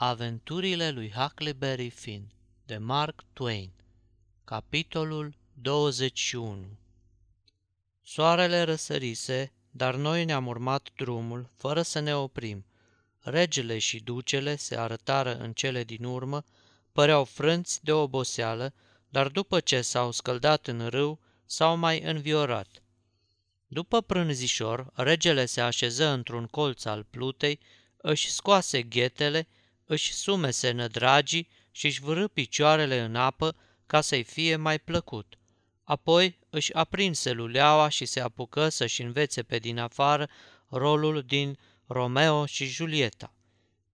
Aventurile lui Huckleberry Finn de Mark Twain Capitolul 21 Soarele răsărise, dar noi ne-am urmat drumul, fără să ne oprim. Regele și ducele se arătară în cele din urmă, păreau frânți de oboseală, dar după ce s-au scăldat în râu, s-au mai înviorat. După prânzișor, regele se așeză într-un colț al plutei, își scoase ghetele își sumese nădragii și își vârâ picioarele în apă ca să-i fie mai plăcut. Apoi își aprinse luleaua și se apucă să-și învețe pe din afară rolul din Romeo și Julieta.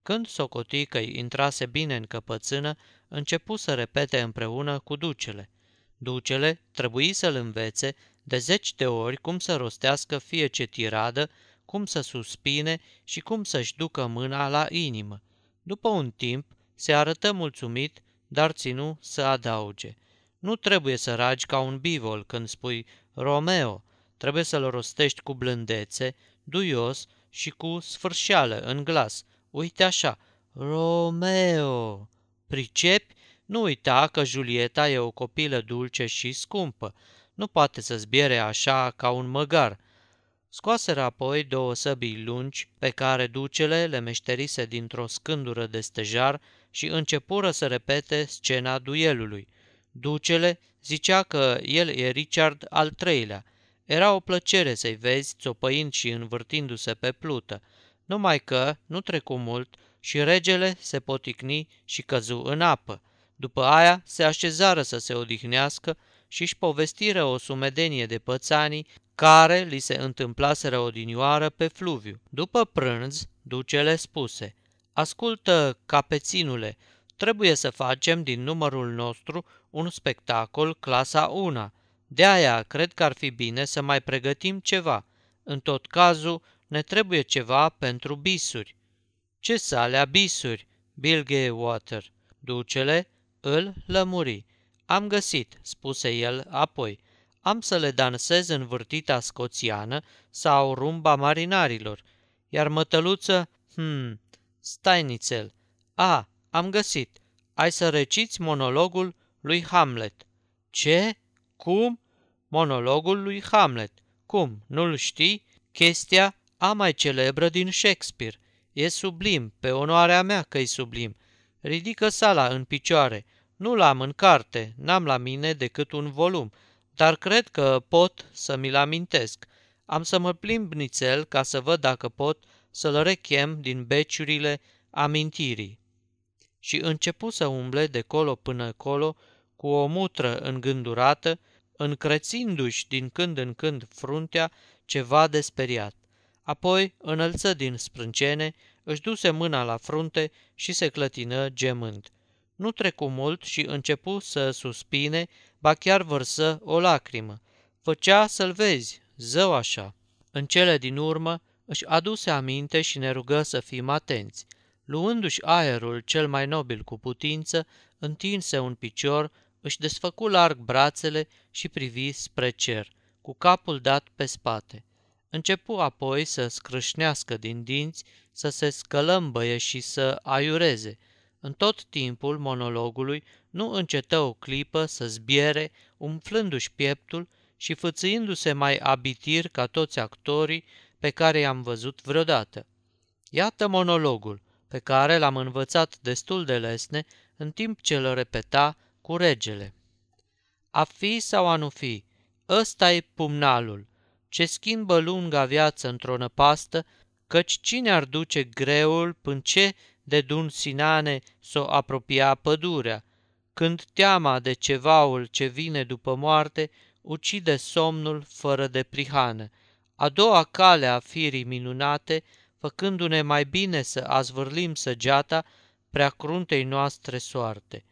Când socoti că îi intrase bine în căpățână, începu să repete împreună cu ducele. Ducele trebuie să-l învețe de zeci de ori cum să rostească fie ce tiradă, cum să suspine și cum să-și ducă mâna la inimă. După un timp, se arătă mulțumit, dar ținu să adauge. Nu trebuie să ragi ca un bivol când spui Romeo, trebuie să-l rostești cu blândețe, duios și cu sfârșeală în glas. Uite așa, Romeo! Pricepi? Nu uita că Julieta e o copilă dulce și scumpă. Nu poate să zbiere așa ca un măgar. Scoaseră apoi două săbii lungi, pe care ducele le meșterise dintr-o scândură de stejar și începură să repete scena duelului. Ducele zicea că el e Richard al treilea. Era o plăcere să-i vezi țopăind și învârtindu-se pe plută, numai că nu trecu mult și regele se poticni și căzu în apă. După aia se așezară să se odihnească și își povestiră o sumedenie de pățanii care li se întâmplaseră odinioară pe fluviu. După prânz, ducele spuse, Ascultă, capeținule, trebuie să facem din numărul nostru un spectacol clasa 1. De aia cred că ar fi bine să mai pregătim ceva. În tot cazul, ne trebuie ceva pentru bisuri. Ce salea bisuri? Bill Water. Ducele îl lămuri. Am găsit, spuse el apoi am să le dansez în vârtita scoțiană sau rumba marinarilor. Iar mătăluță, hmm, stai nițel. A, am găsit. Ai să reciți monologul lui Hamlet. Ce? Cum? Monologul lui Hamlet. Cum? Nu-l știi? Chestia a mai celebră din Shakespeare. E sublim, pe onoarea mea că e sublim. Ridică sala în picioare. Nu l-am în carte, n-am la mine decât un volum, dar cred că pot să mi-l amintesc. Am să mă plimb nițel ca să văd dacă pot să-l rechem din beciurile amintirii. Și începu să umble de colo până colo cu o mutră îngândurată, încrețindu-și din când în când fruntea ceva de speriat. Apoi înălță din sprâncene, își duse mâna la frunte și se clătină gemând. Nu trecu mult și începu să suspine, ba chiar vărsă o lacrimă. Făcea să-l vezi, zău așa. În cele din urmă își aduse aminte și ne rugă să fim atenți. Luându-și aerul cel mai nobil cu putință, întinse un picior, își desfăcu larg brațele și privi spre cer, cu capul dat pe spate. Începu apoi să scrâșnească din dinți, să se scălămbăie și să aiureze – în tot timpul monologului nu încetă o clipă să zbiere, umflându-și pieptul și fățâindu-se mai abitir ca toți actorii pe care i-am văzut vreodată. Iată monologul, pe care l-am învățat destul de lesne în timp ce îl repeta cu regele. A fi sau a nu fi, ăsta e pumnalul, ce schimbă lunga viață într-o năpastă, căci cine ar duce greul până ce de dun sinane s-o apropia pădurea, când teama de cevaul ce vine după moarte ucide somnul fără de prihană. A doua cale a firii minunate, făcându-ne mai bine să azvârlim săgeata prea cruntei noastre soarte,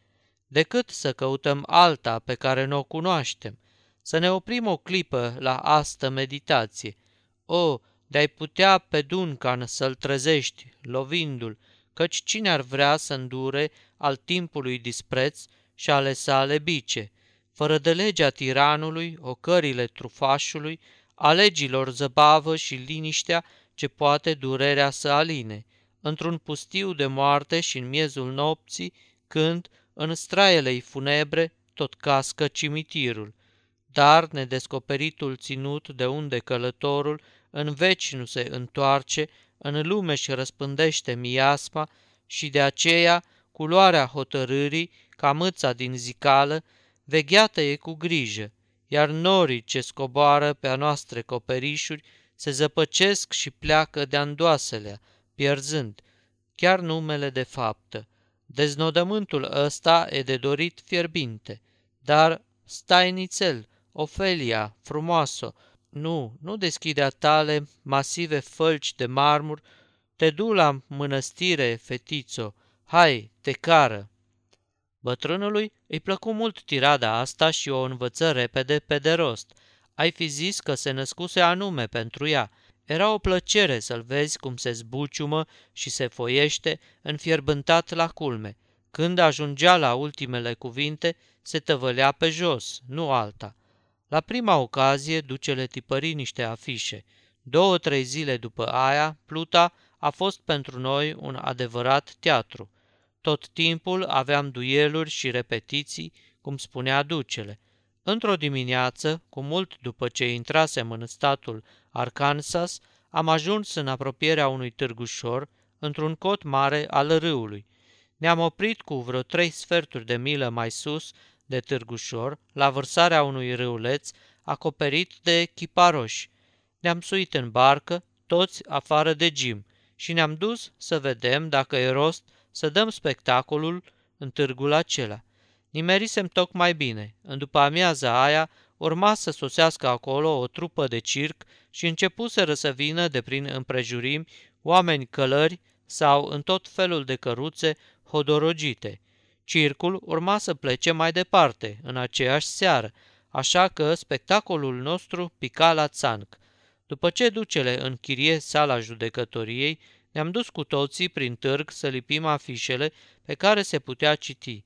decât să căutăm alta pe care nu o cunoaștem, să ne oprim o clipă la astă meditație. O, de-ai putea pe Duncan să-l trezești, lovindu-l, căci cine ar vrea să îndure al timpului dispreț și ale sale bice, fără de legea tiranului, ocările trufașului, a legilor zăbavă și liniștea ce poate durerea să aline. într-un pustiu de moarte și în miezul nopții, când, în straiele funebre, tot cască cimitirul. Dar nedescoperitul ținut de unde călătorul în veci nu se întoarce, în lume și răspândește miasma și de aceea culoarea hotărârii, ca mâța din zicală, vegheată e cu grijă, iar norii ce scoboară pe a noastre coperișuri se zăpăcesc și pleacă de andoaselea, pierzând chiar numele de faptă. Deznodământul ăsta e de dorit fierbinte, dar stai nițel, Ofelia, frumoasă, nu, nu deschide a tale masive fălci de marmur, te du la mănăstire, fetițo, hai, te cară. Bătrânului îi plăcu mult tirada asta și o învăță repede pe de rost. Ai fi zis că se născuse anume pentru ea. Era o plăcere să-l vezi cum se zbuciumă și se foiește, înfierbântat la culme. Când ajungea la ultimele cuvinte, se tăvălea pe jos, nu alta. La prima ocazie, ducele tipări niște afișe. Două-trei zile după aia, Pluta a fost pentru noi un adevărat teatru. Tot timpul aveam dueluri și repetiții, cum spunea ducele. Într-o dimineață, cu mult după ce intrasem în statul Arkansas, am ajuns în apropierea unui târgușor, într-un cot mare al râului. Ne-am oprit cu vreo trei sferturi de milă mai sus de târgușor, la vărsarea unui râuleț acoperit de chiparoși. Ne-am suit în barcă, toți afară de Jim, și ne-am dus să vedem dacă e rost să dăm spectacolul în târgul acela. Nimerisem tocmai bine. În după amiaza aia urma să sosească acolo o trupă de circ și începuseră să vină de prin împrejurimi oameni călări sau în tot felul de căruțe hodorogite. Circul urma să plece mai departe, în aceeași seară, așa că spectacolul nostru pica la țanc. După ce ducele închirie sala judecătoriei, ne-am dus cu toții prin târg să lipim afișele pe care se putea citi.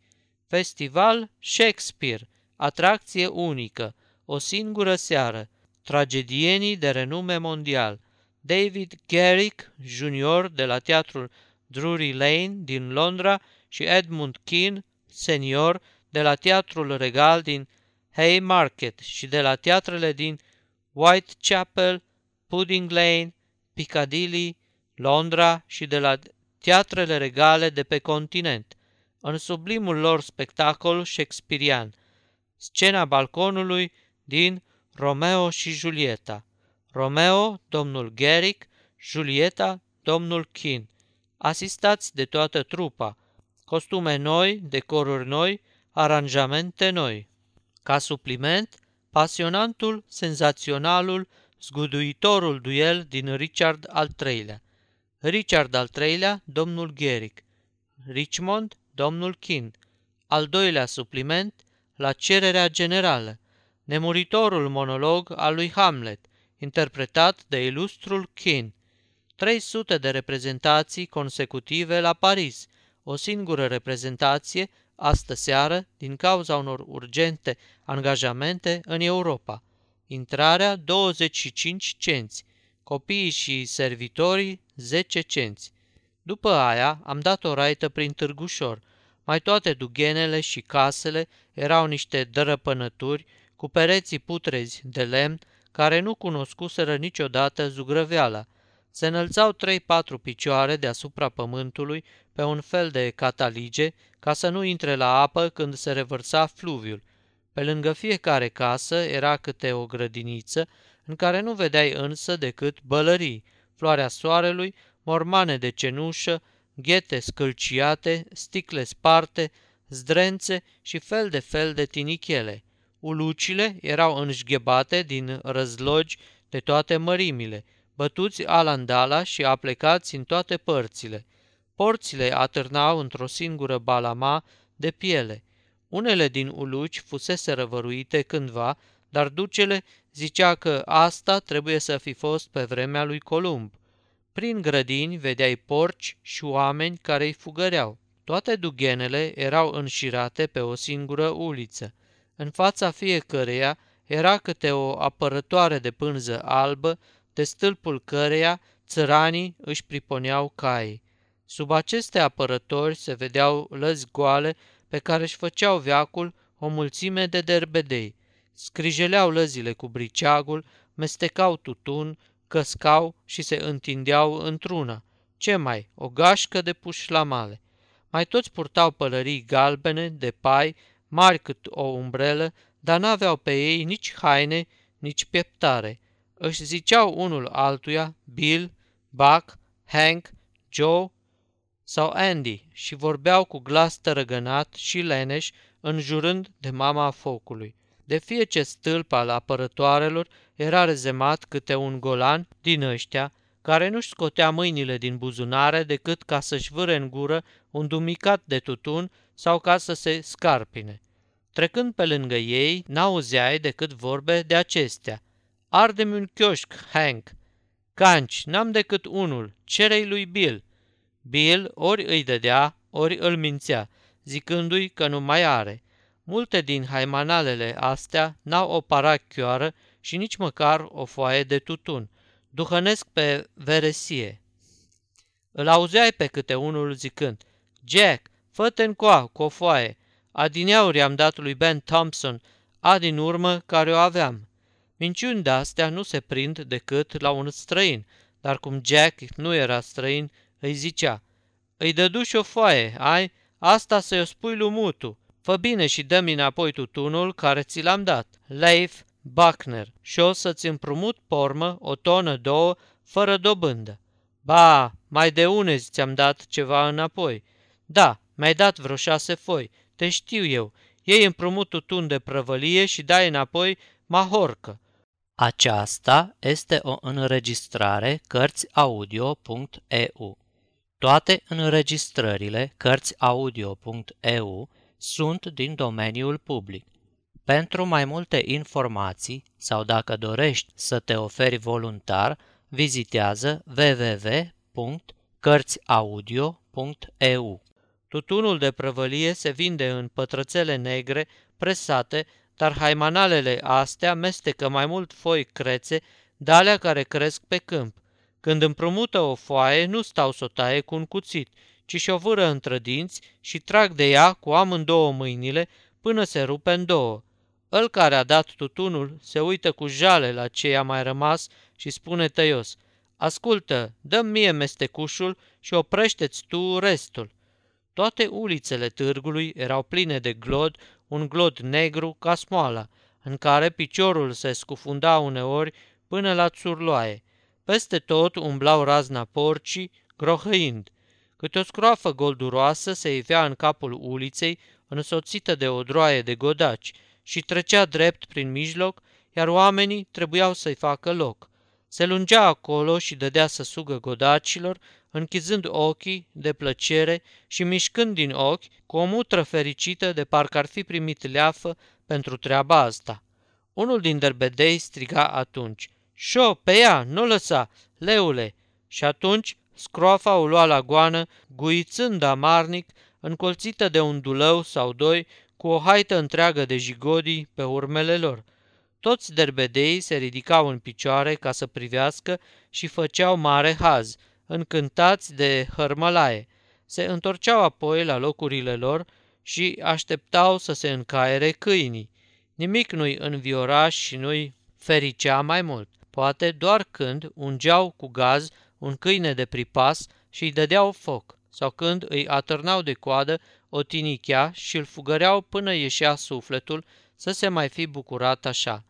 Festival Shakespeare, atracție unică, o singură seară, tragedienii de renume mondial. David Garrick Jr. de la teatrul Drury Lane din Londra și Edmund Kean senior de la Teatrul Regal din Haymarket și de la teatrele din Whitechapel, Pudding Lane, Piccadilly, Londra și de la teatrele regale de pe continent, în sublimul lor spectacol shakespearian, scena balconului din Romeo și Julieta. Romeo, domnul Garrick, Julieta, domnul Keane, asistați de toată trupa, costume noi, decoruri noi, aranjamente noi. Ca supliment, pasionantul, senzaționalul, zguduitorul duel din Richard al III-lea. Richard al III-lea, domnul Garrick. Richmond, domnul Kin. Al doilea supliment, la cererea generală. Nemuritorul monolog al lui Hamlet, interpretat de ilustrul Kin. 300 de reprezentații consecutive la Paris, o singură reprezentație astă seară din cauza unor urgente angajamente în Europa. Intrarea 25 cenți, copiii și servitorii 10 cenți. După aia am dat o raită prin târgușor. Mai toate dughenele și casele erau niște dărăpănături cu pereții putrezi de lemn care nu cunoscuseră niciodată zugrăveala. Se înălțau trei-patru picioare deasupra pământului pe un fel de catalige ca să nu intre la apă când se revărsa fluviul. Pe lângă fiecare casă era câte o grădiniță în care nu vedeai însă decât bălării, floarea soarelui, mormane de cenușă, ghete scâlciate, sticle sparte, zdrențe și fel de fel de tinichele. Ulucile erau înșghebate din răzlogi de toate mărimile, bătuți alandala și aplecați în toate părțile. Porțile atârnau într-o singură balama de piele. Unele din uluci fusese răvăruite cândva, dar ducele zicea că asta trebuie să fi fost pe vremea lui Columb. Prin grădini vedeai porci și oameni care îi fugăreau. Toate dughenele erau înșirate pe o singură uliță. În fața fiecăreia era câte o apărătoare de pânză albă, de stâlpul căreia țăranii își priponeau caii. Sub aceste apărători se vedeau lăzi goale pe care își făceau veacul o mulțime de derbedei. Scrijeleau lăzile cu briceagul, mestecau tutun, căscau și se întindeau într-una. Ce mai? O gașcă de pușlamale. Mai toți purtau pălării galbene, de pai, mari cât o umbrelă, dar n-aveau pe ei nici haine, nici pieptare. Își ziceau unul altuia Bill, Buck, Hank, Joe sau Andy și vorbeau cu glas tărăgănat și leneș, înjurând de mama focului. De fie ce stâlp al apărătoarelor era rezemat câte un golan din ăștia, care nu-și scotea mâinile din buzunare decât ca să-și vâre în gură un dumicat de tutun sau ca să se scarpine. Trecând pe lângă ei, n-auzeai decât vorbe de acestea. Arde-mi un chioșc, Hank. Canci, n-am decât unul, cerei lui Bill. Bill ori îi dădea, ori îl mințea, zicându-i că nu mai are. Multe din haimanalele astea n-au o parachioară și nici măcar o foaie de tutun. Duhănesc pe veresie. Îl auzeai pe câte unul zicând, Jack, fă-te încoa cu o foaie. Adineauri am dat lui Ben Thompson, a din urmă care o aveam. Minciuni de-astea nu se prind decât la un străin, dar cum Jack nu era străin, îi zicea, îi dădu și o foaie, ai? Asta să-i o spui lui Mutu. Fă bine și dă-mi înapoi tutunul care ți l-am dat. Leif Buckner și o să-ți împrumut pormă o tonă două fără dobândă. Ba, mai de unezi ți-am dat ceva înapoi. Da, mi-ai dat vreo șase foi, te știu eu. Iei împrumut tutun de prăvălie și dai înapoi mahorcă. Aceasta este o înregistrare Cărțiaudio.eu. Toate înregistrările Cărțiaudio.eu sunt din domeniul public. Pentru mai multe informații sau dacă dorești să te oferi voluntar, vizitează www.cărțiaudio.eu. Tutunul de prăvălie se vinde în pătrățele negre presate, dar haimanalele astea mestecă mai mult foi crețe de alea care cresc pe câmp. Când împrumută o foaie, nu stau să o taie cu un cuțit, ci și-o vâră între dinți și trag de ea cu amândouă mâinile până se rupe în două. Îl care a dat tutunul se uită cu jale la ce i-a mai rămas și spune tăios, Ascultă, dă mie mestecușul și oprește-ți tu restul. Toate ulițele târgului erau pline de glod, un glod negru ca smoala, în care piciorul se scufunda uneori până la țurloaie. Peste tot umblau razna porcii, grohăind. Câte o scroafă golduroasă se ivea în capul uliței, însoțită de o droaie de godaci, și trecea drept prin mijloc, iar oamenii trebuiau să-i facă loc. Se lungea acolo și dădea să sugă godacilor, închizând ochii de plăcere și mișcând din ochi cu o mutră fericită de parcă ar fi primit leafă pentru treaba asta. Unul din derbedei striga atunci, Șo, pe ea, nu lăsa, leule! Și atunci scroafa o lua la goană, guițând amarnic, încolțită de un dulău sau doi, cu o haită întreagă de jigodii pe urmele lor. Toți derbedeii se ridicau în picioare ca să privească și făceau mare haz, încântați de hărmălaie. Se întorceau apoi la locurile lor și așteptau să se încaiere câinii. Nimic nu-i înviora și nu-i fericea mai mult. Poate doar când ungeau cu gaz un câine de pripas și îi dădeau foc, sau când îi atârnau de coadă o tinichea și îl fugăreau până ieșea sufletul să se mai fi bucurat așa.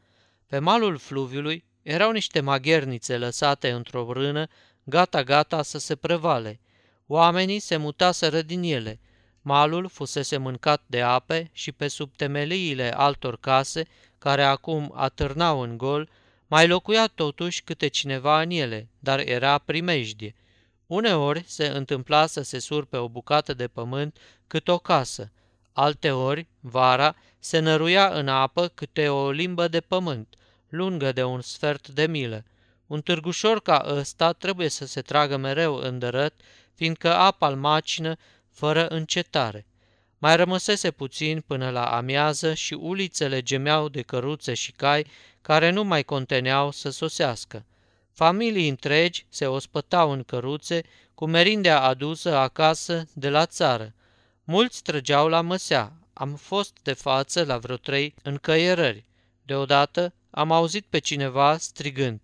Pe malul fluviului erau niște maghernițe lăsate într-o rână, gata-gata să se prevale. Oamenii se mutaseră din ele. Malul fusese mâncat de ape și pe sub temeliile altor case, care acum atârnau în gol, mai locuia totuși câte cineva în ele, dar era primejdie. Uneori se întâmpla să se surpe o bucată de pământ cât o casă, alteori, vara, se năruia în apă câte o limbă de pământ, lungă de un sfert de milă. Un târgușor ca ăsta trebuie să se tragă mereu îndărăt, fiindcă apa îl macină fără încetare. Mai rămăsese puțin până la amiază și ulițele gemeau de căruțe și cai care nu mai conteneau să sosească. Familii întregi se ospătau în căruțe cu merindea adusă acasă de la țară. Mulți trăgeau la măsea. Am fost de față la vreo trei încăierări. Deodată am auzit pe cineva strigând,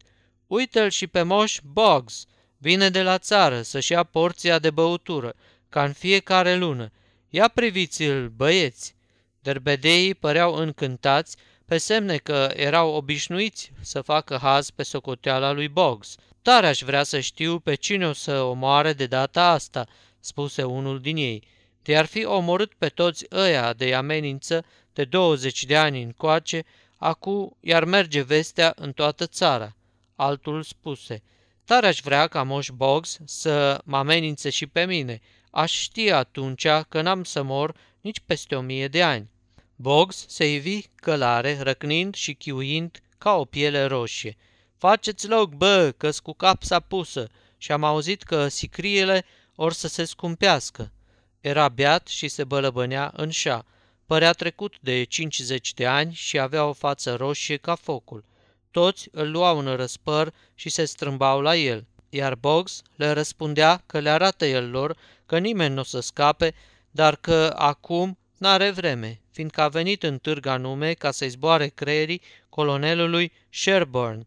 Uită-l și pe moș Boggs! Vine de la țară să-și ia porția de băutură, ca în fiecare lună. Ia priviți-l, băieți! Derbedeii păreau încântați, pe semne că erau obișnuiți să facă haz pe socoteala lui Boggs. Tare aș vrea să știu pe cine o să omoare de data asta, spuse unul din ei. De-ar fi omorât pe toți ăia de amenință de 20 de ani încoace, acu iar merge vestea în toată țara. Altul spuse, tare aș vrea ca Moș Boggs să mă amenințe și pe mine. Aș ști atunci că n-am să mor nici peste o mie de ani. Boggs se ivi călare, răcnind și chiuind ca o piele roșie. Faceți loc, bă, că cu capsa pusă și am auzit că sicriele or să se scumpească. Era beat și se bălăbănea în șa. Părea trecut de 50 de ani și avea o față roșie ca focul. Toți îl luau în răspăr și se strâmbau la el, iar Boggs le răspundea că le arată el lor că nimeni nu o să scape, dar că acum n-are vreme, fiindcă a venit în târg anume ca să-i zboare creierii colonelului Sherburne.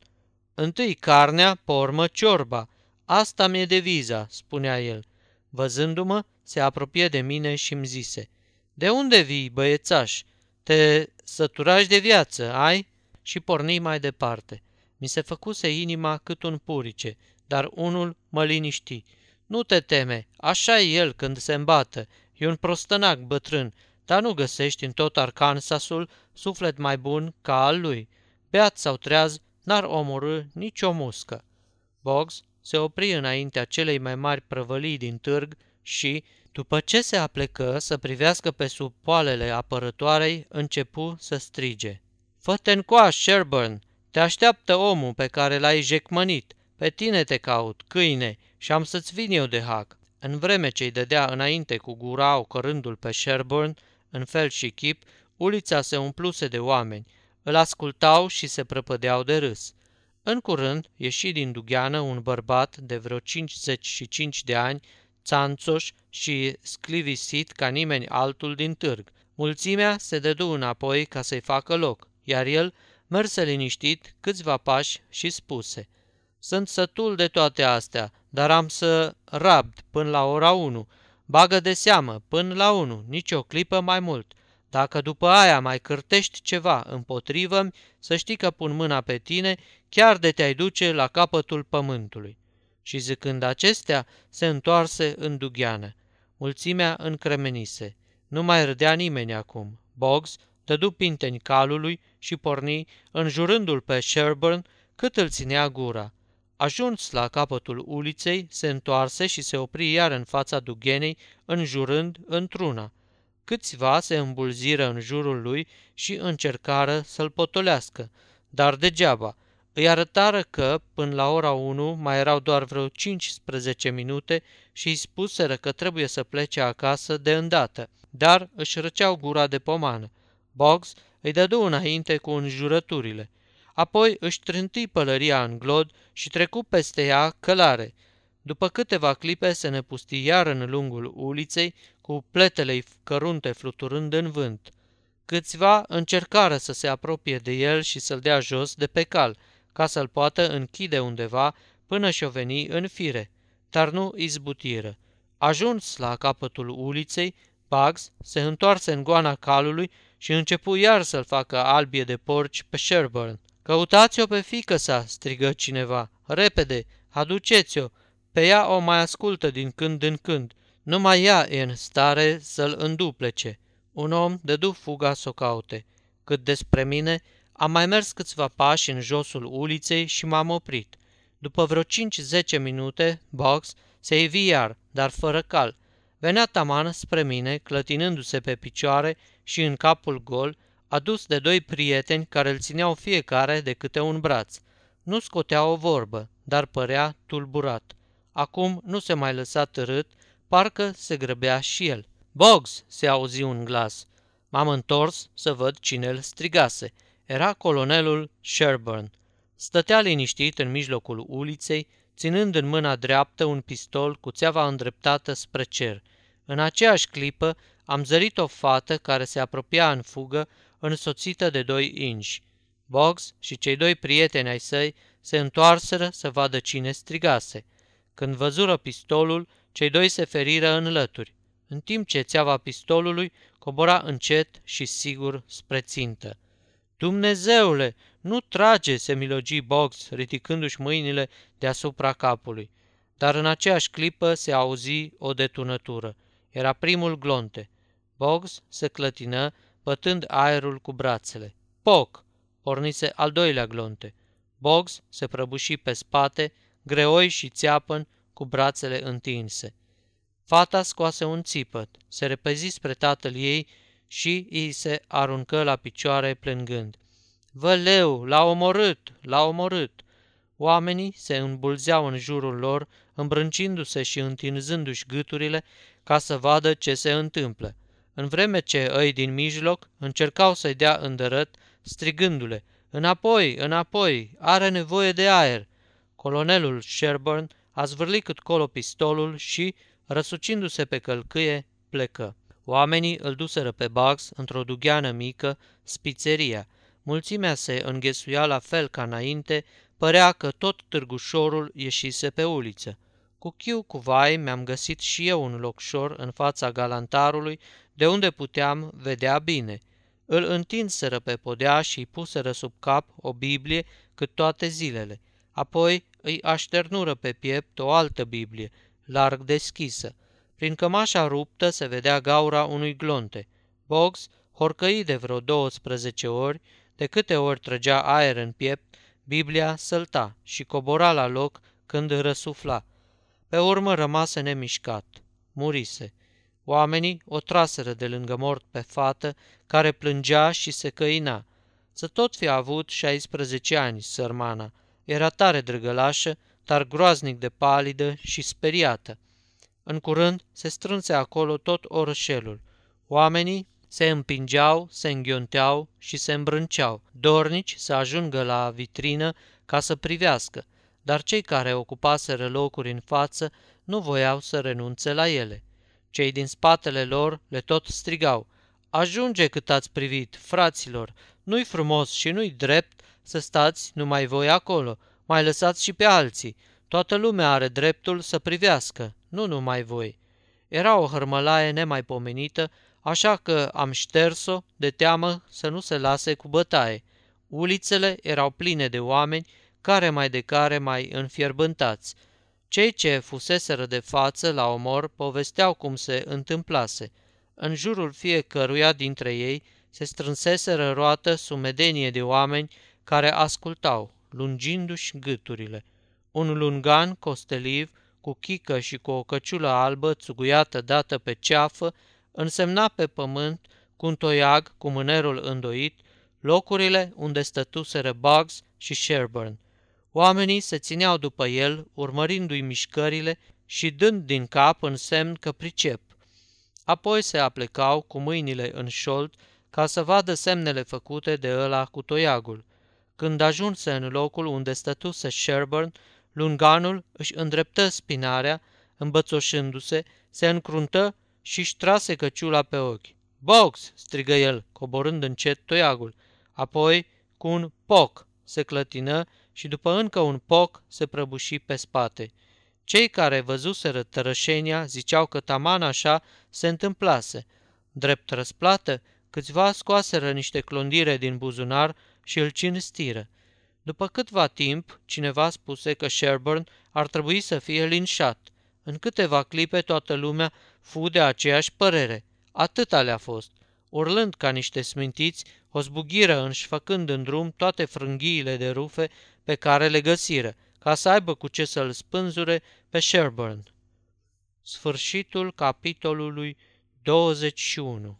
Întâi carnea, pe urmă ciorba. Asta mi-e deviza, spunea el. Văzându-mă, se apropie de mine și îmi zise, De unde vii, băiețaș? Te săturași de viață, ai?" Și porni mai departe. Mi se făcuse inima cât un purice, dar unul mă liniști. Nu te teme, așa e el când se îmbată. E un prostănac bătrân, dar nu găsești în tot Arkansasul suflet mai bun ca al lui. Beat sau treaz, n-ar omorâ nicio muscă. Boggs se opri înaintea celei mai mari prăvălii din târg și, după ce se aplecă să privească pe sub poalele apărătoarei, începu să strige. Fă-te încoa, Sherburne! Te așteaptă omul pe care l-ai jecmănit. Pe tine te caut, câine, și am să-ți vin eu de hac. În vreme ce-i dădea înainte cu gura ocărându-l pe Sherburne, în fel și chip, ulița se umpluse de oameni. Îl ascultau și se prăpădeau de râs. În curând ieși din dugheană un bărbat de vreo 55 de ani, țanțoș și sclivisit ca nimeni altul din târg. Mulțimea se dădu înapoi ca să-i facă loc, iar el merse liniștit câțiva pași și spuse Sunt sătul de toate astea, dar am să rabd până la ora 1. Bagă de seamă, până la 1, nici o clipă mai mult. Dacă după aia mai cârtești ceva împotrivă să știi că pun mâna pe tine, chiar de te-ai duce la capătul pământului. Și zicând acestea, se întoarse în dugheană. Mulțimea încremenise. Nu mai râdea nimeni acum. Boggs dădu pinteni calului și porni, înjurându-l pe Sherburne cât îl ținea gura. Ajuns la capătul uliței, se întoarse și se opri iar în fața dughenei, înjurând într-una. Câțiva se îmbulziră în jurul lui și încercară să-l potolească, dar degeaba. Îi arătară că, până la ora 1, mai erau doar vreo 15 minute și îi spuseră că trebuie să plece acasă de îndată, dar își răceau gura de pomană. Boggs îi dădu înainte cu înjurăturile. Apoi își trânti pălăria în glod și trecu peste ea călare. După câteva clipe se nepusti iar în lungul uliței, cu pletele cărunte fluturând în vânt. Câțiva încercară să se apropie de el și să-l dea jos de pe cal, ca să-l poată închide undeva până și-o veni în fire, dar nu izbutiră. Ajuns la capătul uliței, Bugs se întoarse în goana calului și începu iar să-l facă albie de porci pe Sherburne. Căutați-o pe fică sa!" strigă cineva. Repede, aduceți-o! Pe ea o mai ascultă din când în când. Numai ea e în stare să-l înduplece. Un om dădu fuga să o caute. Cât despre mine, am mai mers câțiva pași în josul uliței și m-am oprit. După vreo 5-10 minute, Box se ivi iar, dar fără cal. Venea taman spre mine, clătinându-se pe picioare și în capul gol, adus de doi prieteni care îl țineau fiecare de câte un braț. Nu scotea o vorbă, dar părea tulburat. Acum nu se mai lăsa târât, parcă se grăbea și el. Boggs, se auzi un glas. M-am întors să văd cine îl strigase. Era colonelul Sherburne. Stătea liniștit în mijlocul uliței, ținând în mâna dreaptă un pistol cu țeava îndreptată spre cer. În aceeași clipă am zărit o fată care se apropia în fugă, însoțită de doi inși. Boggs și cei doi prieteni ai săi se întoarseră să vadă cine strigase. Când văzură pistolul, cei doi se feriră în lături, în timp ce țeava pistolului cobora încet și sigur spre țintă. Dumnezeule, nu trage, se milogi Boggs, ridicându-și mâinile deasupra capului. Dar în aceeași clipă se auzi o detunătură. Era primul glonte. Boggs se clătină, bătând aerul cu brațele. Poc! Pornise al doilea glonte. Boggs se prăbuși pe spate, greoi și țeapăn, cu brațele întinse. Fata scoase un țipăt, se repezi spre tatăl ei și îi se aruncă la picioare plângând. Văleu, l-a omorât, l-a omorât! Oamenii se îmbulzeau în jurul lor, îmbrâncindu-se și întinzându-și gâturile ca să vadă ce se întâmplă, în vreme ce îi din mijloc încercau să-i dea îndărăt, strigându-le, Înapoi, înapoi, are nevoie de aer! Colonelul Sherburne a zvârlit cât colo pistolul și, răsucindu-se pe călcâie, plecă. Oamenii îl duseră pe Bugs într-o dugheană mică, spițeria. Mulțimea se înghesuia la fel ca înainte, părea că tot târgușorul ieșise pe uliță. Cu chiu cu vai mi-am găsit și eu un locșor în fața galantarului, de unde puteam vedea bine. Îl întinseră pe podea și îi puseră sub cap o Biblie cât toate zilele. Apoi îi așternură pe piept o altă Biblie, larg deschisă. Prin cămașa ruptă se vedea gaura unui glonte. Boggs horcăi de vreo 12 ori, de câte ori trăgea aer în piept, Biblia sălta și cobora la loc când răsufla. Pe urmă rămase nemișcat. Murise. Oamenii o traseră de lângă mort pe fată, care plângea și se căina. Să tot fi avut 16 ani, sărmana. Era tare drăgălașă, dar groaznic de palidă și speriată. În curând se strânse acolo tot orășelul. Oamenii se împingeau, se înghionteau și se îmbrânceau, dornici să ajungă la vitrină ca să privească, dar cei care ocupaseră locuri în față nu voiau să renunțe la ele. Cei din spatele lor le tot strigau, Ajunge cât ați privit, fraților, nu-i frumos și nu-i drept să stați numai voi acolo, mai lăsați și pe alții. Toată lumea are dreptul să privească, nu numai voi. Era o hărmălaie nemaipomenită, așa că am șters-o de teamă să nu se lase cu bătaie. Ulițele erau pline de oameni, care mai de care mai înfierbântați. Cei ce fuseseră de față la omor povesteau cum se întâmplase. În jurul fiecăruia dintre ei se strânseseră roată sumedenie de oameni care ascultau, lungindu-și gâturile. Un lungan costeliv, cu chică și cu o căciulă albă țuguiată dată pe ceafă, însemna pe pământ, cu un toiag cu mânerul îndoit, locurile unde stătuseră Bugs și Sherburne. Oamenii se țineau după el, urmărindu-i mișcările și dând din cap în semn că pricep. Apoi se aplecau cu mâinile în șold ca să vadă semnele făcute de ăla cu toiagul. Când ajunse în locul unde stătuse Sherburne, lunganul își îndreptă spinarea, îmbățoșându-se, se încruntă și își trase căciula pe ochi. Box! strigă el, coborând încet toiagul. Apoi, cu un poc, se clătină și după încă un poc se prăbuși pe spate. Cei care văzuseră tărășenia ziceau că taman așa se întâmplase. Drept răsplată, câțiva scoaseră niște clondire din buzunar și îl cinstiră. După câtva timp, cineva spuse că Sherburne ar trebui să fie linșat. În câteva clipe toată lumea fu de aceeași părere. Atâta le-a fost. Urlând ca niște smintiți, o zbugiră înșfăcând în drum toate frânghiile de rufe pe care le găsiră, ca să aibă cu ce să-l spânzure pe Sherburne. Sfârșitul capitolului 21